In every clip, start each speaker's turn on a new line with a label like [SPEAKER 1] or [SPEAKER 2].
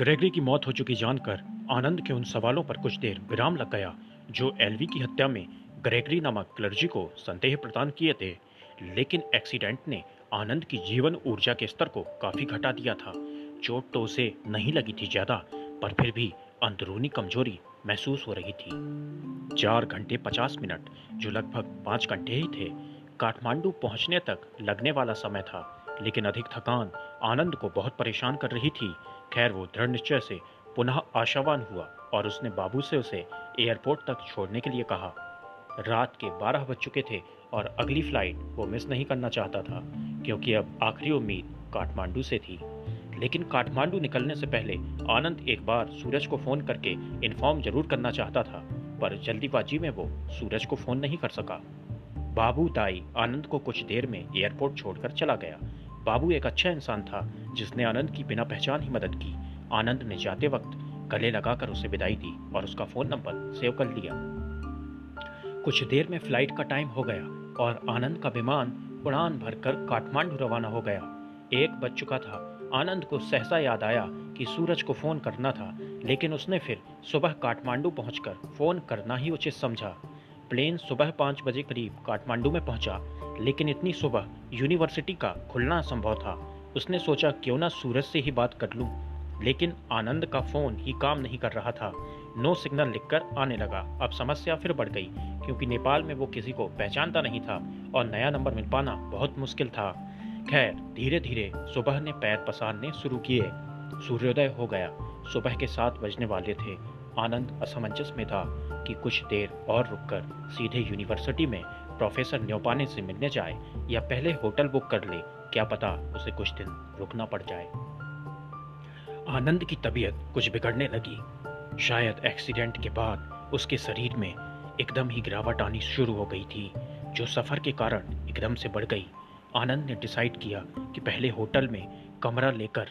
[SPEAKER 1] Gregory की मौत हो चुकी जानकर आनंद के उन सवालों पर कुछ देर विराम लग गया, जो एलवी की हत्या में ग्रेगरी नामक क्लर्जी को संदेह प्रदान किए थे। लेकिन एक्सीडेंट ने आनंद की जीवन ऊर्जा के स्तर को काफ़ी घटा दिया था। चोट तो उसे नहीं लगी थी ज़्यादा, पर फिर भी अंदरूनी कमज़ोरी महसूस हो रही थी। चार घंटे पचास मिनट, जो लगभग पाँच घंटे ही थे, काठमांडू पहुँचने तक लगने वाला समय था। लेकिन अधिक थकान आनंद को बहुत परेशान कर रही थी खैर, वो दृढ़ निश्चय से पुनः आशावान हुआ और उसने बाबू से उसे एयरपोर्ट तक छोड़ने के लिए कहा। रात के बारह बज चुके थे और अगली फ़्लाइट वो मिस नहीं करना चाहता था, क्योंकि अब आखिरी उम्मीद काठमांडू से थी। लेकिन काठमांडू निकलने से पहले आनंद एक बार सूरज को फ़ोन करके इन्फॉर्म ज़रूर करना चाहता था, पर जल्दीबाजी में वो सूरज को फ़ोन नहीं कर सका। बाबू, ताई, आनंद को कुछ देर में एयरपोर्ट छोड़कर चला गया बाबू एक अच्छा इंसान था, जिसने आनंद की बिना पहचान ही मदद की। आनंद ने जाते वक्त गले लगाकर उसे विदाई दी और उसका फ़ोन नंबर सेव कर लिया। कुछ देर में फ़्लाइट का टाइम हो गया और आनंद का विमान उड़ान भरकर काठमांडू रवाना हो गया। एक बज चुका था। आनंद को सहसा याद आया कि सूरज को फ़ोन करना था, लेकिन उसने फिर सुबह काठमांडू पहुंचकर फ़ोन करना ही उचित समझा। प्लेन सुबह पाँच बजे करीब काठमांडू में पहुँचा, लेकिन इतनी सुबह यूनिवर्सिटी का खुलना संभव था। उसने सोचा, क्यों ना सूरज से ही बात कर लूँ, लेकिन आनंद का फ़ोन ही काम नहीं कर रहा था। नो सिग्नल लिखकर आने लगा। अब समस्या फिर बढ़ गई, क्योंकि नेपाल में वो किसी को पहचानता नहीं था और नया नंबर मिल पाना बहुत मुश्किल था। खैर धीरे धीरे सुबह ने पैर पसारने शुरू किए। सूर्योदय हो गया। सुबह के सात बजने वाले थे। आनंद असमंजस में था कि कुछ देर और रुककर सीधे यूनिवर्सिटी में प्रोफेसर न्योपाने से मिलने जाए या पहले होटल बुक कर ले, क्या पता उसे कुछ दिन रुकना पड़ जाए। आनंद की तबीयत कुछ बिगड़ने लगी। शायद एक्सीडेंट के बाद उसके शरीर में एकदम ही गिरावट आनी शुरू हो गई थी, जो सफ़र के कारण एकदम से बढ़ गई। आनंद ने डिसाइड किया कि पहले होटल में कमरा लेकर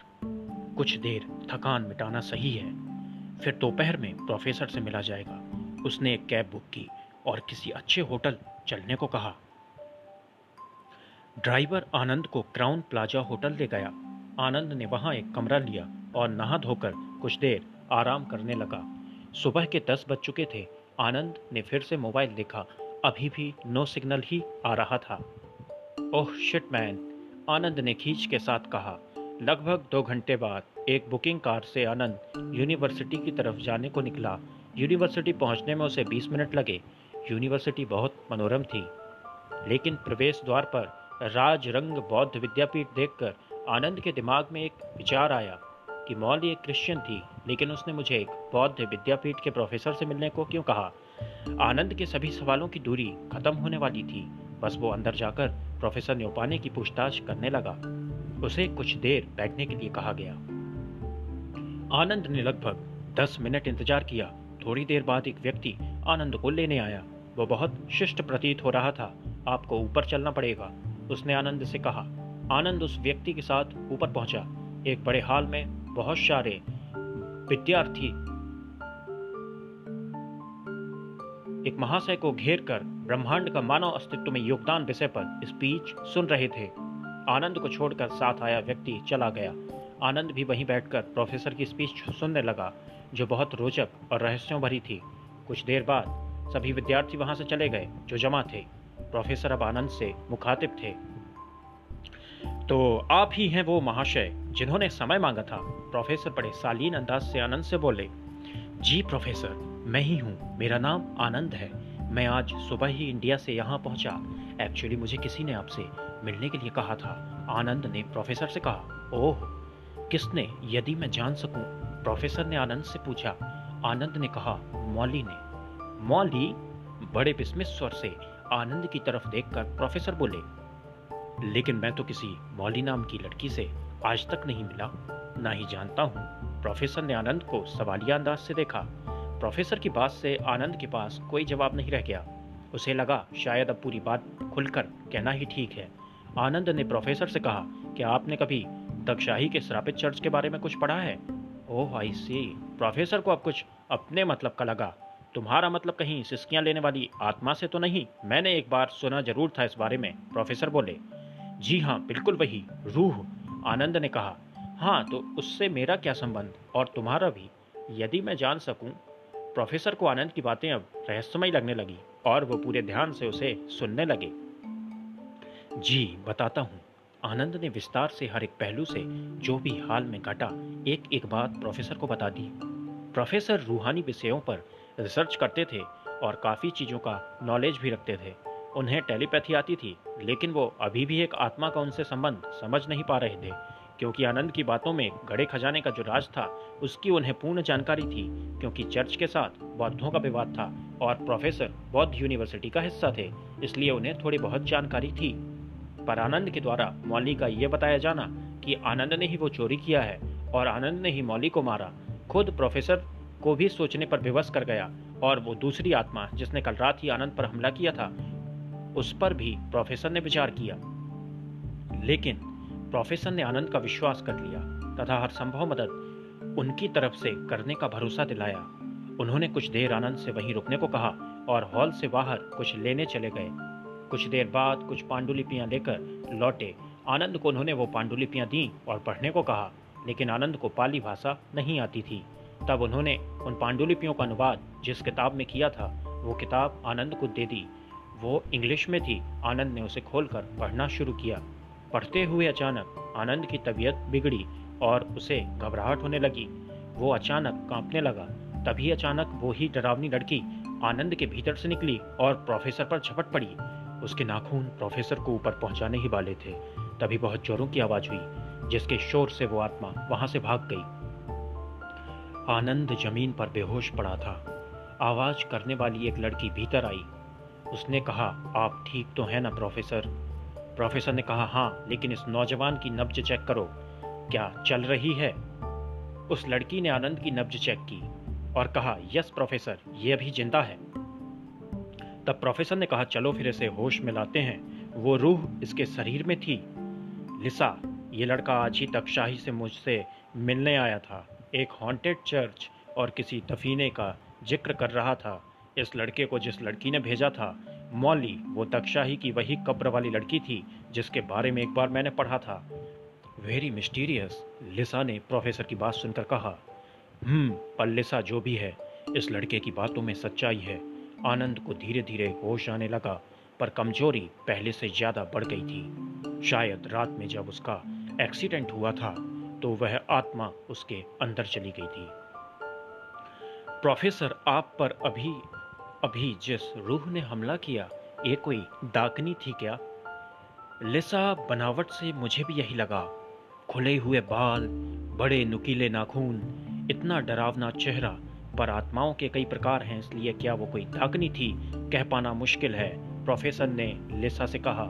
[SPEAKER 1] कुछ देर थकान मिटाना सही है। फिर दोपहर में प्रोफेसर से मिला जाएगा। उसने एक कैब बुक की और किसी अच्छे होटल चलने को कहा। ड्राइवर आनंद को क्राउन प्लाजा होटल ले गया। आनंद ने वहाँ एक कमरा लिया और नहा धोकर कुछ देर आराम करने लगा। सुबह के दस बज चुके थे। आनंद ने फिर से मोबाइल देखा। अभी भी नो सिग्नल ही आ रहा था। ओह, शिट मैन, आनंद ने खींच के साथ कहा। लगभग दो घंटे बाद एक बुकिंग कार से आनंद यूनिवर्सिटी की तरफ़ जाने को निकला। यूनिवर्सिटी पहुँचने में उसे 20 मिनट लगे। यूनिवर्सिटी बहुत मनोरम थी, लेकिन प्रवेश द्वार पर राजरंग बौद्ध विद्यापीठ देखकर आनंद के दिमाग में एक विचार आया कि मौली एक क्रिश्चियन थी, लेकिन उसने मुझे एक बौद्ध विद्यापीठ के प्रोफेसर से मिलने को क्यों कहा? आनंद के सभी सवालों की दूरी खत्म होने वाली थी, बस वो अंदर जाकर प्रोफेसर न्योपाने की पूछताछ करने लगा। उसे कुछ देर बैठने के लिए कहा गया। आनंद ने लगभग दस मिनट इंतज़ार किया। थोड़ी देर बाद एक व्यक्ति आनंद को लेने आया। वो बहुत शिष्ट प्रतीत हो रहा था। आपको ऊपर चलना पड़ेगा। उसने आनंद से कहा। आनंद उस व्यक्ति के साथ ऊपर पहुँचा। एक बड़े हाल में बहुत सारे विद्यार्थी एक महाशय को घेर कर ब्रह्मांड का मानव अस्तित्व में योगदान विषय पर स्पीच सुन रहे थे। आनंद को छोड़कर साथ आया व्यक्ति चला गया। आनंद भी वहीं बैठकर प्रोफेसर की स्पीच सुनने लगा, जो बहुत रोचक और रहस्यों भरी थी। कुछ देर बाद सभी विद्यार्थी वहाँ से चले गए, जो जमा थे। प्रोफेसर अब आनंद से मुखातिब थे। तो आप ही हैं वो महाशय जिन्होंने समय मांगा था? प्रोफेसर बड़े सालीन अंदाज से आनंद से बोले, जी प्रोफेसर, मैं ही हूँ। मेरा नाम आनंद है। मैं आज सुबह ही इंडिया से यहाँ पहुँचा। एक्चुअली मुझे किसी ने आपसे मिलने के लिए कहा था। आनंद ने प्रोफेसर से कहा, ओह किसने, यदि मैं जान सकूँ? प्रोफेसर ने आनंद से पूछा। आनंद ने कहा, मौली ने। मौली बड़े विस्मित स्वर से आनंद की तरफ़ देखकर प्रोफेसर बोले, लेकिन मैं तो किसी मौली नाम की लड़की से आज तक नहीं मिला, ना ही जानता हूँ। प्रोफेसर ने आनंद को सवालिया अंदाज से देखा। प्रोफेसर की बात से आनंद के पास कोई जवाब नहीं रह गया। उसे लगा, शायद अब पूरी बात खुलकर कहना ही ठीक है। आनंद ने प्रोफेसर से कहा कि आपने कभी दक्षाही के श्रापित चर्च के बारे में कुछ पढ़ा है? ओह आई सी प्रोफेसर को अब कुछ अपने मतलब का लगा। तुम्हारा मतलब कहीं सिस्कियाँ लेने वाली आत्मा से तो नहीं। मैंने एक बार सुना ज़रूर था इस बारे में प्रोफेसर बोले। जी हाँ बिल्कुल वही। रूह, आनंद ने कहा। हाँ तो उससे मेरा क्या संबंध? और तुम्हारा भी। यदि मैं जान सकूँ प्रोफेसर को आनंद की बातें अब रहस्यमय लगने लगी, और वो पूरे ध्यान से उसे सुनने लगे। जी, बताता हूँ। आनंद ने विस्तार से हर एक पहलू से जो भी हाल में घटा एक एक बात प्रोफेसर को बता दी। प्रोफेसर रूहानी विषयों पर रिसर्च करते थे और काफ़ी चीज़ों का नॉलेज भी रखते थे। उन्हें टेलीपैथी आती थी, लेकिन वो अभी भी एक आत्मा का उनसे संबंध समझ नहीं पा रहे थे, क्योंकि आनंद की बातों में गड़े खजाने का जो राज था, उसकी उन्हें पूर्ण जानकारी थी, क्योंकि चर्च के साथ बौद्धों का विवाद था और प्रोफेसर बौद्ध यूनिवर्सिटी का हिस्सा थे, इसलिए उन्हें थोड़ी बहुत जानकारी थी। पर आनंद के द्वारा मौली का यह बताया जाना कि आनंद ने ही वो चोरी किया है और आनंद ने ही मौली को मारा। खुद प्रोफेसर को भी सोचने पर विवश कर गया और वो दूसरी आत्मा, जिसने कल रात ही आनंद पर हमला किया था, उस पर भी प्रोफेसर ने विचार किया। लेकिन प्रोफेसर ने आनंद का विश्वास कर लिया तथा हर संभव मदद उनकी तरफ़ से करने का भरोसा दिलाया। उन्होंने कुछ देर आनंद से वहीं रुकने को कहा और हॉल से बाहर कुछ लेने चले गए। कुछ देर बाद कुछ पांडुलिपियाँ लेकर लौटे। आनंद को उन्होंने वो पांडुलिपियाँ दी और पढ़ने को कहा, लेकिन आनंद को पाली भाषा नहीं आती थी। तब उन्होंने उन पांडुलिपियों का अनुवाद जिस किताब में किया था, वो किताब आनंद को दे दी। वो इंग्लिश में थी, आनंद ने उसे खोलकर पढ़ना शुरू किया। पढ़ते हुए अचानक आनंद की तबीयत बिगड़ी और उसे घबराहट होने लगी। वो अचानक कांपने लगा। तभी अचानक वो ही डरावनी लड़की आनंद के भीतर से निकली और प्रोफेसर पर झपट पड़ी। उसके नाखून प्रोफेसर को ऊपर पहुँचाने ही वाले थे। तभी बहुत जोरों की आवाज़ हुई, जिसके शोर से वो आत्मा वहाँ से भाग गई। आनंद ज़मीन पर बेहोश पड़ा था। आवाज़ करने वाली एक लड़की भीतर आई। उसने कहा, आप ठीक तो हैं ना, प्रोफेसर? प्रोफेसर ने कहा हाँ लेकिन इस नौजवान की नब्ज चेक करो। क्या चल रही है? उस लड़की ने आनंद की नब्ज चेक की और कहा, यस, प्रोफेसर, ये अभी ज़िंदा है। तब प्रोफेसर ने कहा, चलो फिर इसे होश में लाते हैं। वो रूह इसके शरीर में थी। लिसा, ये लड़का आज ही तक शाही से मुझसे मिलने आया था। एक हॉन्टेड चर्च और किसी दफीने का ज़िक्र कर रहा था। इस लड़के को जिस लड़की ने भेजा था, मौली, वो तकशाही की वही कब्र वाली लड़की थी, जिसके बारे में एक बार मैंने पढ़ा था। वेरी मिस्टीरियस लिसा ने प्रोफेसर की बात सुनकर कहा हम्म पर लिसा जो भी है, इस लड़के की बातों में सच्चाई है। आनंद को धीरे धीरे होश आने लगा, पर कमज़ोरी पहले से ज़्यादा बढ़ गई थी। शायद रात में जब उसका एक्सीडेंट हुआ था तो वह आत्मा उसके अंदर चली गई थी। प्रोफेसर, आप पर अभी अभी जिस रूह ने हमला किया, ये कोई डाकनी थी क्या? लिसा बनावट से मुझे भी यही लगा। खुले हुए बाल, बड़े नुकीले नाखून, इतना डरावना चेहरा पर आत्माओं के कई प्रकार हैं, इसलिए क्या वो कोई डाकनी थी, कह पाना मुश्किल है, प्रोफेसर ने लिसा से कहा।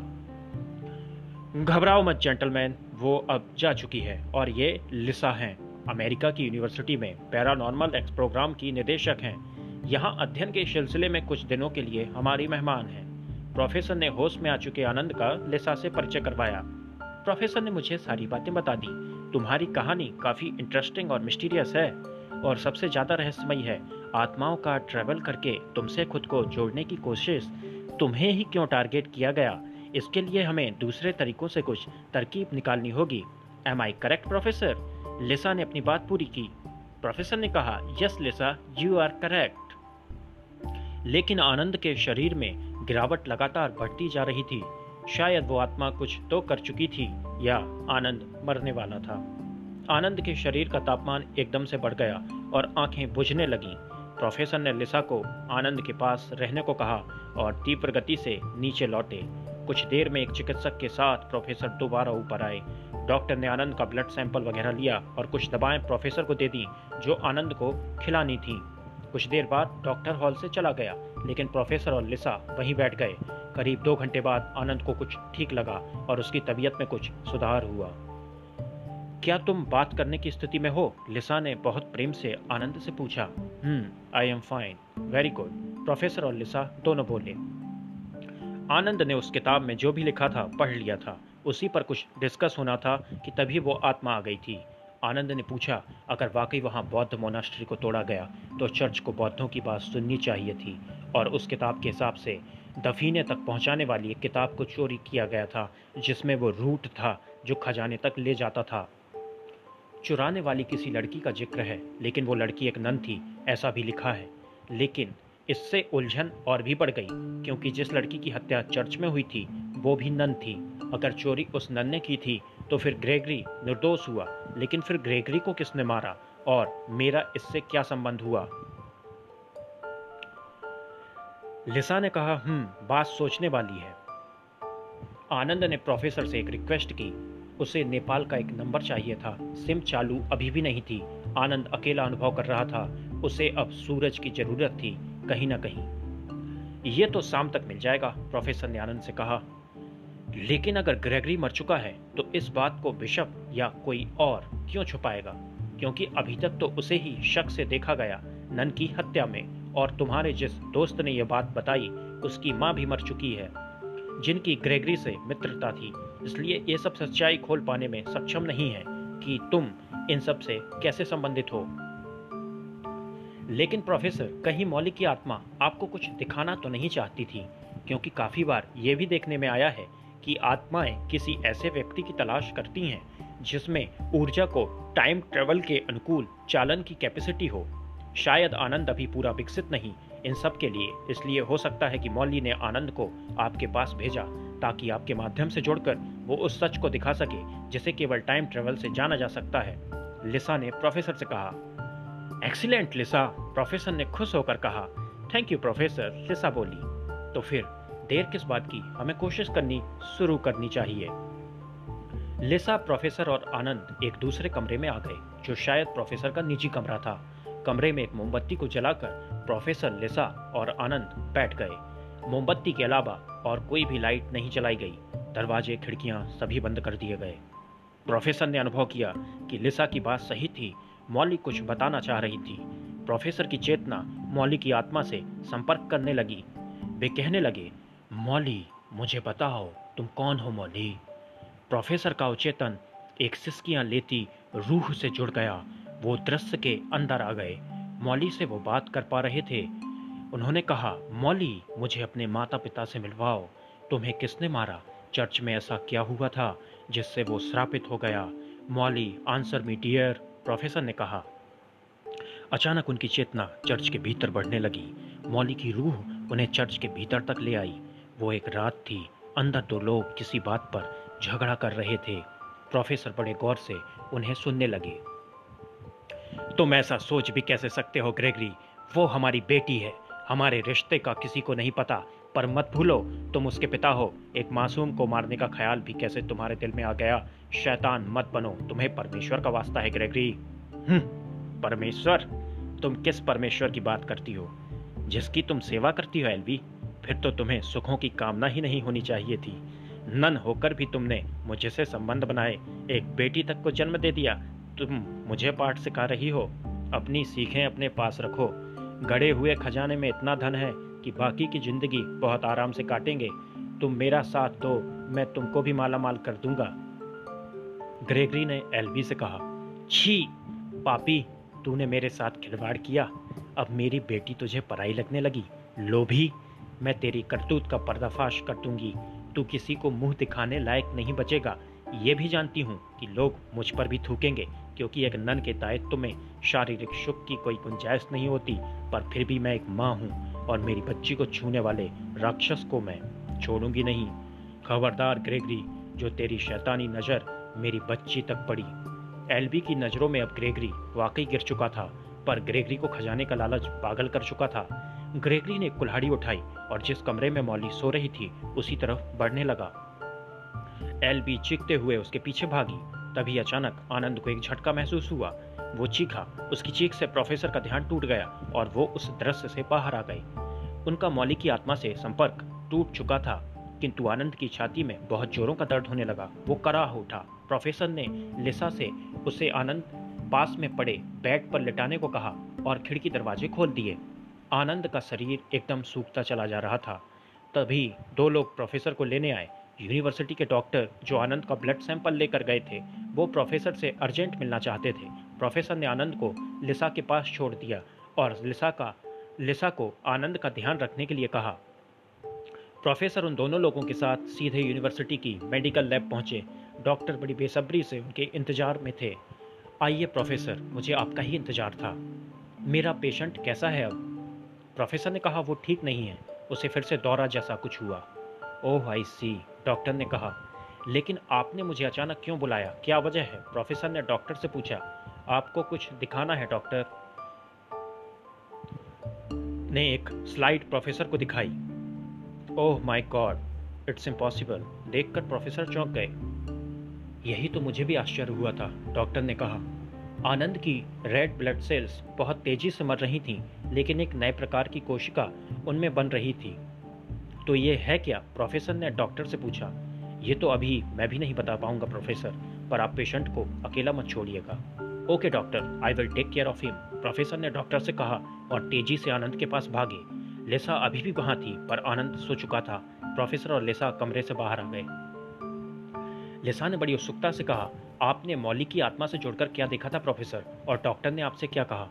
[SPEAKER 1] घबराओ मत जेंटलमैन वो अब जा चुकी है, और ये लिसा हैं। अमेरिका की यूनिवर्सिटी में पैरानॉर्मल एक्स प्रोग्राम की निदेशक हैं। यहाँ अध्ययन के सिलसिले में कुछ दिनों के लिए हमारी मेहमान हैं। प्रोफेसर ने होश में आ चुके आनंद का लिसा से परिचय करवाया। प्रोफेसर ने मुझे सारी बातें बता दी। तुम्हारी कहानी काफ़ी इंटरेस्टिंग और मिस्टीरियस है। और सबसे ज़्यादा रहस्यमयी है, आत्माओं का ट्रैवल करके तुमसे खुद को जोड़ने की कोशिश तुम्हें ही क्यों टारगेट किया गया? इसके लिए हमें दूसरे तरीकों से कुछ तरकीब निकालनी होगी। Am I correct professor Lisa ने अपनी बात पूरी की। प्रोफेसर ने कहा yes Lisa you are correct लेकिन आनंद के शरीर में गिरावट लगातार बढ़ती जा रही थी। शायद वो आत्मा कुछ तो कर चुकी थी या आनंद मरने वाला था। आनंद के शरीर का तापमान एकदम से बढ़ गया और आँखें बुझने लगीं। प्रोफेसर ने लिसा को आनंद के पास रहने को कहा और तीव्र गति से नीचे लौटे। कुछ देर में एक चिकित्सक के साथ प्रोफेसर दोबारा ऊपर आए। डॉक्टर ने आनंद का ब्लड सैंपल वगैरह लिया और कुछ दवाएँ प्रोफेसर को दे दी, जो आनंद को खिलानी थी। कुछ देर बाद डॉक्टर हॉल से चला गया, लेकिन प्रोफेसर और लिसा वहीं बैठ गए। करीब दो घंटे बाद आनंद को कुछ ठीक लगा और उसकी तबीयत में कुछ सुधार हुआ। क्या तुम बात करने की स्थिति में हो? लिसा ने बहुत प्रेम से आनंद से पूछा। हम्म I am fine very good professor और लिसा दोनों बोले। आनंद ने उस किताब में जो भी लिखा था, पढ़ लिया था। उसी पर कुछ डिस्कस होना था कि तभी वो आत्मा आ गई थी। आनंद ने पूछा, अगर वाकई वहाँ बौद्ध मोनास्ट्री को तोड़ा गया तो चर्च को बौद्धों की बात सुननी चाहिए थी। और उस किताब के हिसाब से, दफीने तक पहुँचाने वाली एक किताब को चोरी किया गया था, जिसमें वो रूट था, जो खजाने तक ले जाता था। चुराने वाली किसी लड़की का ज़िक्र है, लेकिन वो लड़की एक नन थी, ऐसा भी लिखा है। लेकिन इससे उलझन और भी बढ़ गई, क्योंकि जिस लड़की की हत्या चर्च में हुई थी, वो भी नन थी। अगर चोरी उस नन ने की थी तो फिर ग्रेगरी निर्दोष हुआ, लेकिन फिर ग्रेगरी को किसने मारा, और मेरा इससे क्या संबंध हुआ? लिसा ने कहा हम्म बात सोचने वाली है। आनंद ने प्रोफेसर से एक रिक्वेस्ट की उसे नेपाल का एक नंबर चाहिए था। सिम चालू अभी भी नहीं थी। आनंद अकेला अनुभव कर रहा था। उसे अब सूरज की ज़रूरत थी, कहीं ना कहीं। ये तो शाम तक मिल जाएगा, प्रोफेसर ने आनंद से कहा। लेकिन अगर ग्रेगरी मर चुका है तो इस बात को बिशप या कोई और क्यों छुपाएगा? क्योंकि अभी तक तो उसे ही शक से देखा गया, नन की हत्या में। और तुम्हारे जिस दोस्त ने यह बात बताई, उसकी माँ भी मर चुकी है, जिनकी ग्रेगरी से मित्रता थी। इसलिए ये सब सच्चाई खोल पाने में सक्षम नहीं है कि तुम इन सबसे कैसे संबंधित हो। लेकिन प्रोफेसर, कहीं मौलिक की आत्मा आपको कुछ दिखाना तो नहीं चाहती थी, क्योंकि काफ़ी बार यह भी देखने में आया है कि आत्माएँ किसी ऐसे व्यक्ति की तलाश करती हैं जिसमें ऊर्जा को टाइम ट्रेवल के अनुकूल चालन की कैपेसिटी हो। शायद आनंद अभी पूरा विकसित नहीं इन सब के लिए, इसलिए हो सकता है कि मौली ने आनंद को आपके पास भेजा। ताकि आपके माध्यम से जोड़कर वो उस सच को दिखा सके, जिसे केवल टाइम ट्रेवल से जाना जा सकता है, लिसा ने प्रोफेसर से कहा। एक्सीलेंट लिसा प्रोफेसर ने खुश होकर कहा। थैंक यू प्रोफेसर लिसा बोली। तो फिर, देर किस बात की हमें कोशिश करनी शुरू करनी चाहिए? लिसा प्रोफेसर और आनंद एक दूसरे कमरे में आ गए, जो शायद प्रोफेसर का निजी कमरा था। कमरे में एक मोमबत्ती को जलाकर प्रोफेसर लिसा और आनंद बैठ गए। मोमबत्ती के अलावा और कोई भी लाइट नहीं जलाई गई। दरवाजे, खिड़कियाँ सभी बंद कर दिए गए। प्रोफेसर ने अनुभव किया कि लिसा की बात सही थी, मौली कुछ बताना चाह रही थी। प्रोफेसर की चेतना मौली की आत्मा से संपर्क करने लगी। वे कहने लगे, मौली, मुझे बताओ, तुम कौन हो मौली? प्रोफेसर का उचेतन एक सिस्कियाँ लेती रूह से जुड़ गया। वो दृश्य के अंदर आ गए। मौली से वो बात कर पा रहे थे। उन्होंने कहा, मौली, मुझे अपने माता पिता से मिलवाओ। तुम्हें किसने मारा? चर्च में ऐसा क्या हुआ था जिससे वो श्रापित हो गया? Molly, answer me, dear, professor ने कहा। अचानक उनकी चेतना चर्च के भीतर बढ़ने लगी। मौली की रूह उन्हें चर्च के भीतर तक ले आई। वो एक रात थी। अंदर दो लोग किसी बात पर झगड़ा कर रहे थे। प्रोफेसर बड़े गौर से उन्हें सुनने लगे। तुम ऐसा सोच भी कैसे सकते हो, ग्रेगरी? वो हमारी बेटी है। हमारे रिश्ते का किसी को नहीं पता पर मत भूलो तुम उसके पिता हो। एक मासूम को मारने का ख्याल भी कैसे तुम्हारे दिल में आ गया? शैतान मत बनो तुम्हें परमेश्वर का वास्ता है ग्रेगरी। हम्म, परमेश्वर? तुम किस परमेश्वर की बात करती हो? जिसकी तुम सेवा करती हो एलवी? फिर तो तुम्हें सुखों की कामना ही नहीं होनी चाहिए थी। नन होकर भी तुमने मुझे से संबंध बनाए। एक बेटी तक को जन्म दे दिया। तुम मुझे पाठ सिखा रही हो। अपनी सीखें अपने पास रखो। गड़े हुए खजाने में इतना धन है कि बाकी की ज़िंदगी बहुत आराम से काटेंगे। तुम मेरा साथ दो, मैं तुमको भी माला माल कर दूँगा। ग्रेगरी ने एलबी से कहा, छी, पापी, तूने मेरे साथ खिलवाड़ किया। अब मेरी बेटी तुझे पराई लगने लगी। लोभी मैं तेरी करतूत का पर्दाफाश कर दूँगी। तू किसी को मुँह दिखाने लायक नहीं बचेगा। ये भी जानती हूँ कि लोग मुझ पर भी थूकेंगे, क्योंकि एक नन के दायित्व में शारीरिक सुख की कोई गुंजाइश नहीं होती, पर फिर भी मैं एक माँ हूँ और मेरी बच्ची को छूने वाले राक्षस को मैं छोड़ूँगी नहीं। खबरदार ग्रेगरी, जो तेरी शैतानी नज़र मेरी बच्ची तक पड़ी। एलबी की नज़रों में अब ग्रेगरी वाकई गिर चुका था, पर ग्रेगरी को खजाने का लालच पागल कर चुका था। ग्रेगरी ने कुल्हाड़ी उठाई और जिस कमरे में मौली सो रही थी, उसी तरफ़ बढ़ने लगा। एल बी चीखते हुए उसके पीछे भागी। तभी अचानक आनंद को एक झटका महसूस हुआ। वो चीखा, उसकी चीख से प्रोफेसर का ध्यान टूट गया और वो उस दृश्य से बाहर आ गई। उनका मौली की आत्मा से संपर्क टूट चुका था, किंतु आनंद की छाती में बहुत जोरों का दर्द होने लगा। वो कराह उठा। प्रोफेसर ने लिसा से उसे आनंद पास में पड़े बेड पर लिटाने को कहा और खिड़की दरवाजे खोल दिए। आनंद का शरीर एकदम सूखता चला जा रहा था। तभी दो लोग प्रोफेसर को लेने आए। यूनिवर्सिटी के डॉक्टर जो आनंद का ब्लड सैंपल लेकर गए थे, वो प्रोफेसर से अर्जेंट मिलना चाहते थे। प्रोफेसर ने आनंद को लिसा के पास छोड़ दिया और लिसा का, लिसा को आनंद का ध्यान रखने के लिए कहा। प्रोफेसर उन दोनों लोगों के साथ सीधे यूनिवर्सिटी की मेडिकल लैब पहुँचे। डॉक्टर बड़ी बेसब्री से उनके इंतज़ार में थे। आइए प्रोफेसर, मुझे आपका ही इंतज़ार था। मेरा पेशेंट कैसा है अब? प्रोफेसर ने कहा, वो ठीक नहीं है। उसे फिर से दौरा जैसा कुछ हुआ। ओह आई सी डॉक्टर ने कहा लेकिन आपने मुझे अचानक क्यों बुलाया? क्या वजह है? प्रोफेसर ने डॉक्टर से पूछा आपको कुछ दिखाना है डॉक्टर? ने एक स्लाइड प्रोफेसर को दिखाई। Oh my god it's impossible देखकर प्रोफेसर चौंक गए। यही तो मुझे भी आश्चर्य हुआ था डॉक्टर ने कहा। आनंद की रेड ब्लड सेल्स बहुत तेज़ी से मर रही थीं, लेकिन एक नए प्रकार की कोशिका उनमें बन रही थी। तो ये है क्या? प्रोफेसर ने डॉक्टर से पूछा। ये तो अभी मैं भी नहीं बता पाऊँगा, प्रोफेसर, पर आप पेशेंट को अकेला मत छोड़िएगा। Okay doctor, I will take care of him, professor ने डॉक्टर से कहा और तेज़ी से आनंद के पास भागे। लेसा अभी भी वहाँ थी, पर आनंद सो चुका था। प्रोफेसर और लेसा कमरे से बाहर आ गए। लेसा ने बड़ी उत्सुकता से कहा, आपने मौली की आत्मा से जुड़कर क्या देखा था, प्रोफेसर? और डॉक्टर ने आपसे क्या कहा?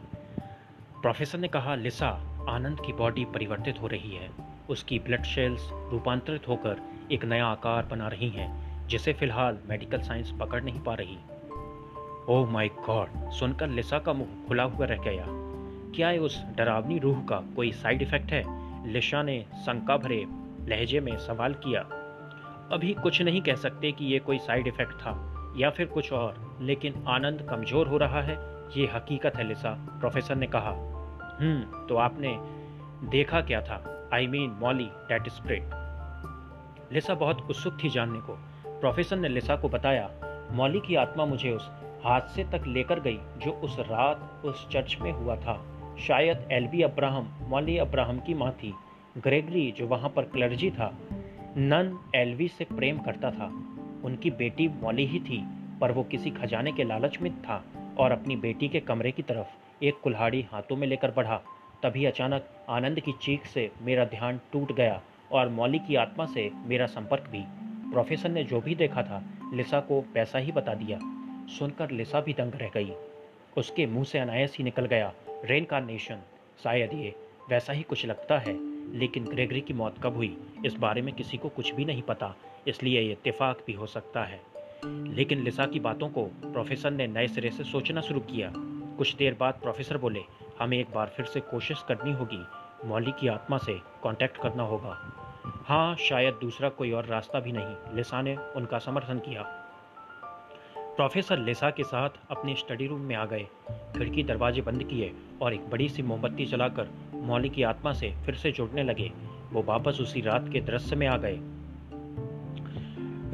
[SPEAKER 1] प्रोफेसर ने कहा, लिसा, आनंद की बॉडी परिवर्तित हो रही है। उसकी ब्लड सेल्स रूपांतरित होकर एक नया आकार बना रही हैं, जिसे फ़िलहाल मेडिकल साइंस पकड़ नहीं पा रही। ओह माय गॉड सुनकर लिसा का मुँह खुला हुआ रह गया। क्या उस डरावनी रूह का कोई साइड इफ़ेक्ट है? लिशा ने शंका भरे लहजे में सवाल किया। अभी कुछ नहीं कह सकते कि ये कोई साइड इफ़ेक्ट था, या फिर कुछ और, लेकिन आनंद कमज़ोर हो रहा है, ये हकीकत है लिसा, प्रोफेसर ने कहा। हम्म तो आपने देखा क्या था? I mean Molly date spread Lisa बहुत उत्सुक थी जानने को। प्रोफेसर ने लिसा को बताया, मॉली की आत्मा मुझे उस हादसे तक लेकर गई जो उस रात उस चर्च में हुआ था। शायद एलबी अब्राहम मॉली अब्राहम की माँ थी। ग्रेगरी जो वहाँ पर क्लर्जी था, नन एलवी से प्रेम करता था। उनकी बेटी मॉली ही थी, पर वो किसी खजाने के लालच में था और अपनी बेटी के कमरे की तरफ़ एक कुल्हाड़ी हाथों में लेकर बढ़ा। तभी अचानक आनंद की चीख से मेरा ध्यान टूट गया और मौली की आत्मा से मेरा संपर्क भी। प्रोफेसर ने जो भी देखा था, लिसा को वैसा ही बता दिया। सुनकर लिसा भी दंग रह गई। उसके मुँह से अनायस ही निकल गया रेन नेशन शायद ये वैसा ही कुछ लगता है, लेकिन ग्रेगरी की मौत कब हुई, इस बारे में किसी को कुछ भी नहीं पता, इसलिए ये इत्तेफाक भी हो सकता है। लेकिन लिसा की बातों को प्रोफेसर ने नए सिरे से सोचना शुरू किया। कुछ देर बाद प्रोफेसर बोले हमें एक बार फिर से कोशिश करनी होगी। मौली की आत्मा से कांटेक्ट करना होगा। हाँ शायद दूसरा कोई और रास्ता भी नहीं। लिसा ने उनका समर्थन किया। प्रोफेसर लिसा के साथ अपने स्टडी रूम में आ गए। खिड़की दरवाजे बंद किए और एक बड़ी सी मोमबत्ती जलाकर मौली की आत्मा से फिर से जुड़ने लगे। वो वापस उसी रात के दृश्य में आ गए।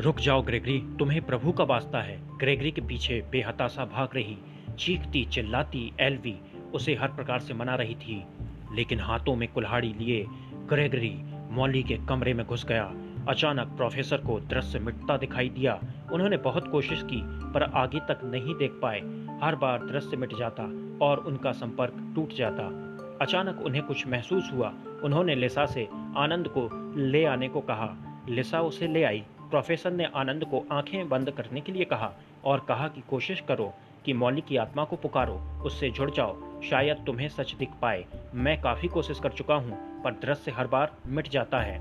[SPEAKER 1] रुक जाओ, ग्रेगरी। तुम्हें प्रभु का वास्ता है। ग्रेगरी के पीछे बेहताशा भाग रही। चीखती, चिल्लाती, एलवी। उसे हर प्रकार से मना रही थी, लेकिन हाथों में कुल्हाड़ी लिए ग्रेगरी मौली के कमरे में घुस गया। अचानक प्रोफेसर को दृश्य मिटता दिखाई दिया। उन्होंने बहुत कोशिश की, पर आगे तक नहीं देख पाए। हर बार दृश्य मिट जाता और उनका संपर्क टूट जाता। अचानक उन्हें कुछ महसूस हुआ। उन्होंने लिसा से आनंद को ले आने को कहा। लिसा उसे ले आई। प्रोफेसर ने आनंद को आँखें बंद करने के लिए कहा और कहा कि कोशिश करो कि मौली की आत्मा को पुकारो, उससे जुड़ जाओ। शायद तुम्हें सच दिख पाए। मैं काफ़ी कोशिश कर चुका हूँ, पर दृश्य हर बार मिट जाता है।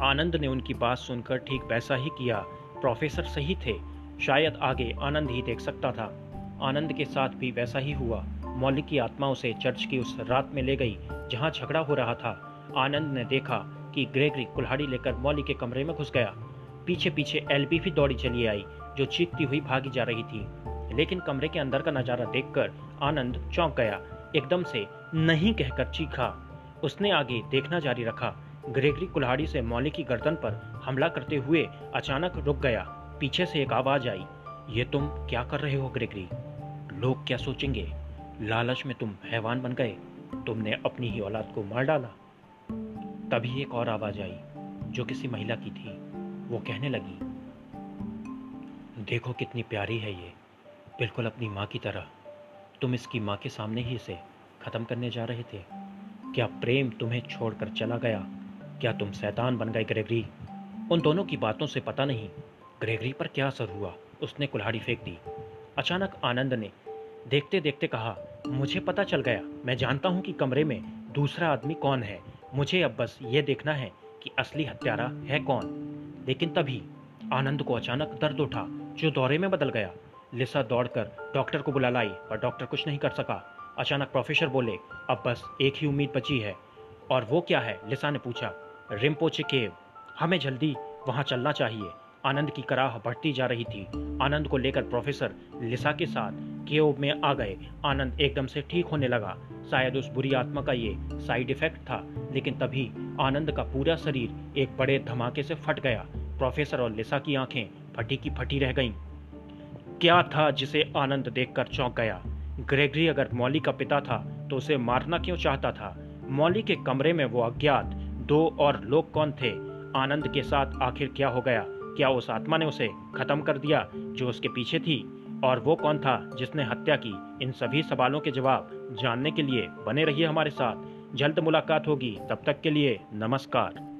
[SPEAKER 1] आनंद ने उनकी बात सुनकर ठीक वैसा ही किया। प्रोफेसर सही थे। शायद आगे आनंद ही देख सकता था। आनंद के साथ भी वैसा ही हुआ। मौलिक की आत्मा उसे चर्च की उस रात में ले गई, जहाँ झगड़ा हो रहा था। आनंद ने देखा कि ग्रेगरी कुल्हाड़ी लेकर मौली के कमरे में घुस गया। पीछे पीछे एलबी भी दौड़ी चली आई, जो चीखती हुई भागी जा रही थी। लेकिन कमरे के अंदर का नज़ारा देखकर आनंद चौंक गया। एकदम से नहीं कहकर चीखा। उसने आगे देखना जारी रखा। ग्रेगरी कुल्हाड़ी से मौली की गर्दन पर हमला करते हुए अचानक रुक गया। पीछे से एक आवाज़ आई, ये तुम क्या कर रहे हो ग्रेगरी? लोग क्या सोचेंगे? लालच में तुम हैवान बन गए। तुमने अपनी ही औलाद को मार डाला। तभी एक और आवाज़ आई, जो किसी महिला की थी। वो कहने लगी, देखो कितनी प्यारी है ये। बिल्कुल अपनी माँ की तरह। तुम इसकी माँ के सामने ही इसे ख़त्म करने जा रहे थे। क्या प्रेम तुम्हें छोड़कर चला गया? क्या तुम सैतान बन गए ग्रेगरी? उन दोनों की बातों से पता नहीं, ग्रेगरी पर क्या असर हुआ? उसने कुल्हाड़ी फेंक दी। अचानक आनंद ने देखते देखते कहा, मुझे पता चल गया। मैं जानता हूँ कि कमरे में दूसरा आदमी कौन है। मुझे अब बस ये देखना है कि असली हत्यारा है कौन। लेकिन तभी आनंद को अचानक दर्द उठा, जो दौरे में बदल गया। लिसा दौड़कर डॉक्टर को बुला लाई पर डॉक्टर कुछ नहीं कर सका। अचानक प्रोफेसर बोले, अब बस एक ही उम्मीद बची है। और वो क्या है? लिसा ने पूछा। रिम्पोचे केव हमें जल्दी वहाँ चलना चाहिए। आनंद की कराह बढ़ती जा रही थी। आनंद को लेकर प्रोफेसर लिसा के साथ केव में आ गए। आनंद एकदम से ठीक होने लगा। शायद उस बुरी आत्मा का ये साइड इफ़ेक्ट था, लेकिन तभी आनंद का पूरा शरीर एक बड़े धमाके से फट गया। प्रोफेसर और लिसा की आँखें फटी की फटी रह गईं। क्या था जिसे आनंद देखकर चौंक गया? ग्रेगरी अगर मौली का पिता था तो उसे मारना क्यों चाहता था? मौली के कमरे में वो अज्ञात, दो और लोग कौन थे? आनंद के साथ आखिर क्या हो गया? क्या उस आत्मा ने उसे खत्म कर दिया, जो उसके पीछे थी? और वो कौन था जिसने हत्या की? इन सभी सवालों के जवाब जानने के लिए बने रहिए हमारे साथ। जल्द मुलाकात होगी, तब तक के लिए नमस्कार।